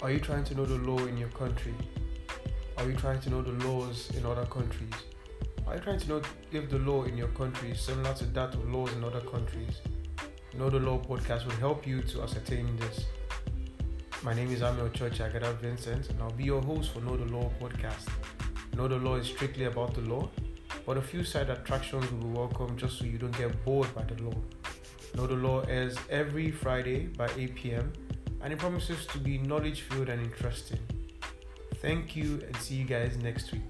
Are you trying to know the law in your country? Are you trying to know the laws in other countries? Are you trying to know if the law in your country is similar to that of laws in other countries? Know the Law podcast will help you to ascertain this. My name is Amel Church Agada Vincent, and I'll be your host for Know the Law podcast. Know the Law is strictly about the law, but a few side attractions will be welcome just so you don't get bored by the law. Know the Law airs every Friday by 8 p.m. and it promises to be knowledge filled and interesting. Thank you and see you guys next week.